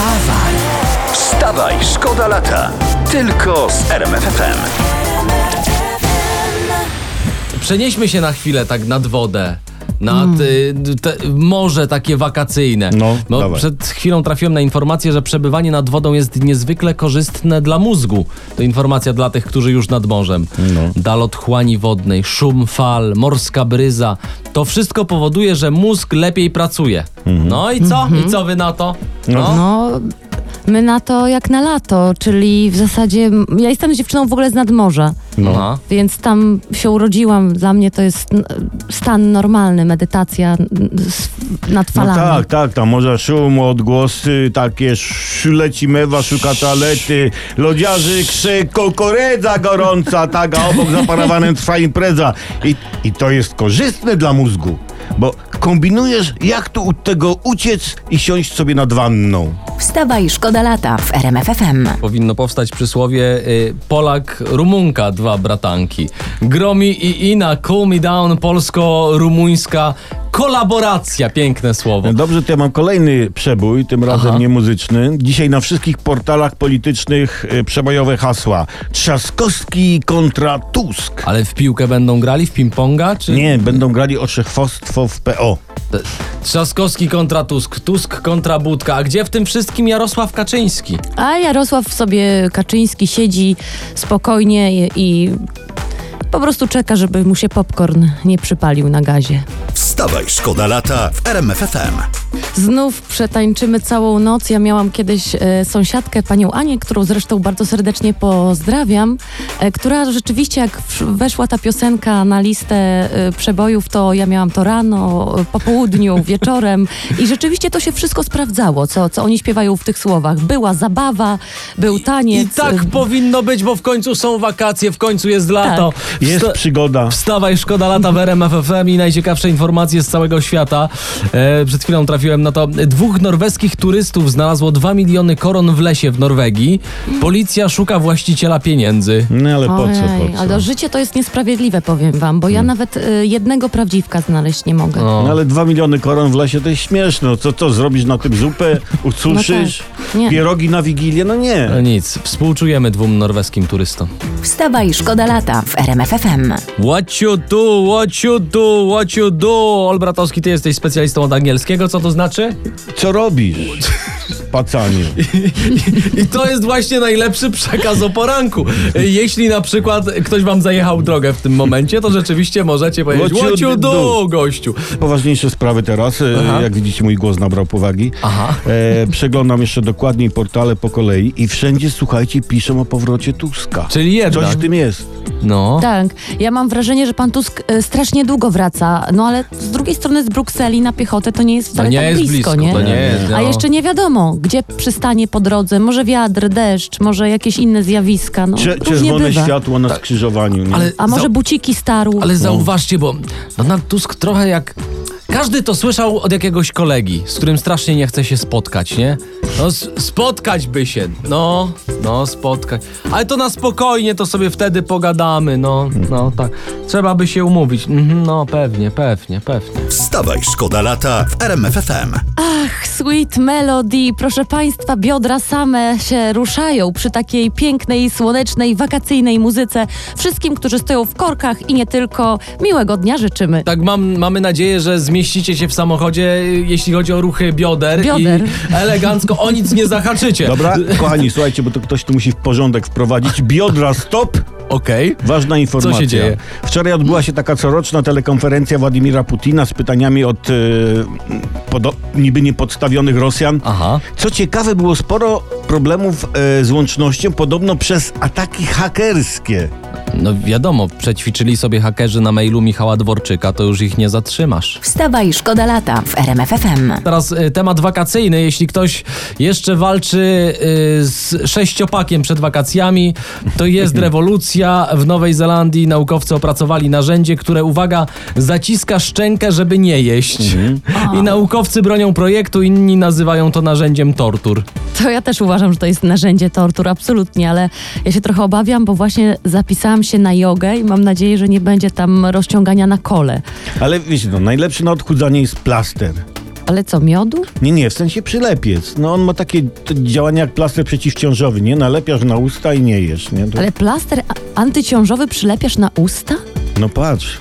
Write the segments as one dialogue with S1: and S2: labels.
S1: Wstawaj!
S2: Wstawaj, szkoda lata. Tylko z RMFFM.
S3: Przenieśmy się na chwilę tak nad wodę. Nad y, te, morze takie wakacyjne.
S4: No, dawaj.
S3: przed chwilą trafiłem na informację, że przebywanie nad wodą jest niezwykle korzystne dla mózgu. To informacja dla tych, którzy już nad morzem.
S4: No.
S3: Dal otchłani wodnej, szum fal, morska bryza. To wszystko powoduje, że mózg lepiej pracuje. No i co? I co wy na to? No.
S5: No, my na to jak na lato, czyli w zasadzie ja jestem dziewczyną w ogóle z nadmorza,
S3: Aha.
S5: więc tam się urodziłam. Dla mnie to jest stan normalny, medytacja nad
S4: No
S5: falami.
S4: tak, tak, tam może szum, odgłosy, takie sz- leci mewa, szuka toalety, lodziarzy krzyk, kukurydza gorąca, tak, a obok za parawanem trwa impreza. I, I to jest korzystne dla mózgu, bo kombinujesz, jak tu od tego uciec i siąść sobie nad wanną.
S1: Wstawaj, szkoda lata w RMFFM.
S3: Powinno powstać przysłowie y, Polak, Rumunka, dwa bratanki. Gromi i Ina, Cool Me Down, polsko-rumuńska kolaboracja, piękne słowo.
S4: Dobrze, to ja mam kolejny przebój, tym razem
S3: Aha.
S4: nie muzyczny. Dzisiaj na wszystkich portalach politycznych y, przebojowe hasła. Trzaskowski kontra Tusk.
S3: Ale w piłkę będą grali, w ping-ponga, czy...
S4: Nie, będą grali o szefostwo w PO.
S3: Trzaskowski kontra Tusk, Tusk kontra Budka. A gdzie w tym wszystkim Jarosław Kaczyński?
S5: A Jarosław sobie Kaczyński siedzi spokojnie i, i po prostu czeka, żeby mu się popcorn nie przypalił na gazie.
S2: Wstawaj, szkoda lata w RMFFM.
S5: Znów przetańczymy całą noc. Ja miałam kiedyś e, sąsiadkę, panią Anię, którą zresztą bardzo serdecznie pozdrawiam, e, która rzeczywiście jak w- weszła ta piosenka na listę e, przebojów, to ja miałam to rano, po południu, wieczorem i rzeczywiście to się wszystko sprawdzało, co, co oni śpiewają w tych słowach. Była zabawa, był
S3: I
S5: taniec.
S3: tak powinno być, bo w końcu są wakacje, w końcu jest lato.
S4: Jest
S3: Wsta-
S4: przygoda.
S3: Wstawaj, szkoda lata w RMF FM i najciekawsze informacje z całego świata. E, przed chwilą trafiłem na to. Dwóch norweskich turystów znalazło 2 miliony koron w lesie w Norwegii. Policja szuka właściciela pieniędzy.
S4: No ale po co,
S5: Ojej,
S4: po co?
S5: ale życie to jest niesprawiedliwe, powiem wam, bo ja nawet e, jednego prawdziwka znaleźć nie mogę.
S3: O.
S4: No ale dwa miliony koron w lesie to jest śmieszne. No Co to zrobisz na tym zupę? Ususzysz?
S5: No tak. Nie.
S4: Pierogi na Wigilię? No nie.
S3: No nic, współczujemy dwóm norweskim turystom.
S1: Wstawaj, szkoda lata w RMFFM.
S3: What you do, what you do, what you do. Olbratowski, ty jesteś specjalistą od angielskiego, co to znaczy?
S4: Co robisz? Pacanie.
S3: I to jest właśnie najlepszy przekaz o poranku. Jeśli na przykład ktoś wam zajechał drogę w tym momencie, to rzeczywiście możecie powiedzieć
S4: you do?
S3: do, gościu.
S4: Poważniejsze sprawy teraz. E,
S3: Aha.
S4: Jak widzicie, mój głos nabrał powagi.
S3: Aha.
S4: E, przeglądam jeszcze dokładniej portale po kolei i wszędzie, słuchajcie, piszą o powrocie Tuska.
S3: Czyli jednak.
S4: Coś w tym jest.
S3: No.
S5: Tak, ja mam wrażenie, że pan Tusk e, strasznie długo wraca, no ale z drugiej strony z Brukseli na piechotę to nie jest wcale
S3: nie
S5: tak
S3: jest
S5: blisko,
S3: blisko,
S5: nie?
S3: to nie jest.
S5: A
S3: no.
S5: jeszcze nie wiadomo, gdzie przystanie po drodze, może wiatr, deszcz, może jakieś inne zjawiska, no
S4: Cze- czerwone
S5: bywa.
S4: światło na skrzyżowaniu. Nie?
S3: Ale
S5: A może
S3: za-
S5: buciki starł?
S3: Ale zauważcie, bo Donald Tusk trochę jak. Każdy to słyszał od jakiegoś kolegi, z którym strasznie nie chce się spotkać, nie? No, s- spotkać by się. No, no, spotkać. Ale to na spokojnie, to sobie wtedy pogadamy, no, no, tak. Trzeba by się umówić. Mhm, no, pewnie, pewnie, pewnie.
S2: Wstawaj, szkoda lata w RMFFM.
S5: Sweet melody, proszę państwa, biodra same się ruszają przy takiej pięknej, słonecznej, wakacyjnej muzyce. Wszystkim, którzy stoją w korkach i nie tylko, miłego dnia życzymy.
S3: Tak, mam, mamy nadzieję, że zmieścicie się w samochodzie, jeśli chodzi o ruchy bioder,
S5: Bioder.
S3: i elegancko o nic nie zahaczycie.
S4: Dobra, kochani, słuchajcie, bo to ktoś tu musi w porządek wprowadzić. Biodra stop!
S3: Okej.
S4: Ważna informacja.
S3: Co się dzieje?
S4: Wczoraj odbyła się taka coroczna telekonferencja Władimira Putina z pytaniami od podo- niby niepodstawionych Rosjan.
S3: Aha.
S4: Co ciekawe, było sporo problemów e, z łącznością, podobno przez ataki hakerskie.
S3: No wiadomo, przećwiczyli sobie hakerzy na mailu Michała Dworczyka, to już ich nie zatrzymasz.
S1: Wstawaj, szkoda lata w RMFFM.
S3: Teraz y, temat wakacyjny. Jeśli ktoś jeszcze walczy y, z sześciopakiem przed wakacjami, to jest rewolucja. W Nowej Zelandii naukowcy opracowali narzędzie, które, uwaga, zaciska szczękę, żeby nie jeść. I naukowcy bronią projektu, inni nazywają to narzędziem tortur.
S5: To ja też uważam, że to jest narzędzie tortur, absolutnie, ale ja się trochę obawiam, bo właśnie zapisałam się na jogę i mam nadzieję, że nie będzie tam rozciągania na kole.
S4: Ale wiecie, no, najlepszy na odchudzanie jest plaster.
S5: Ale co, miodu?
S4: Nie, nie, w sensie przylepiec. No on ma takie działania jak plaster przeciwciążowy, nie? Nalepiasz na usta i nie jesz, nie? To,
S5: Ale plaster antyciążowy przylepiasz na usta?
S4: No patrz.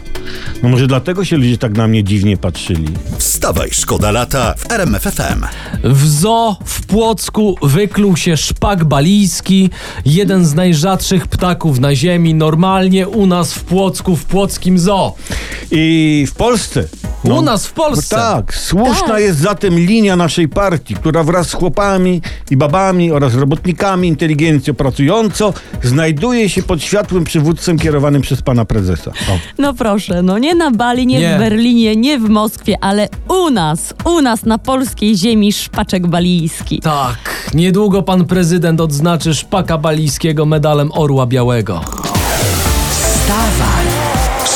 S4: No może dlatego się ludzie tak na mnie dziwnie patrzyli.
S2: Wstawaj, szkoda lata w RMF FM.
S3: W zoo w Płocku wykluł się szpak balijski, jeden z najrzadszych ptaków na ziemi, normalnie u nas w Płocku, w płockim zoo.
S4: I w Polsce. No.
S3: U nas w Polsce.
S4: Tak, słuszna
S5: Tak.
S4: jest zatem linia naszej partii, która wraz z chłopami i babami oraz robotnikami, inteligencją pracującą znajduje się pod światłym przywództwem kierowanym przez pana prezesa. O.
S5: No proszę, no nie na Bali, nie,
S3: Nie.
S5: w Berlinie, nie w Moskwie, ale u nas, u nas na polskiej ziemi szpaczek balijski.
S3: Tak, niedługo pan prezydent odznaczy szpaka balijskiego medalem Orła Białego.
S2: Wstawaj,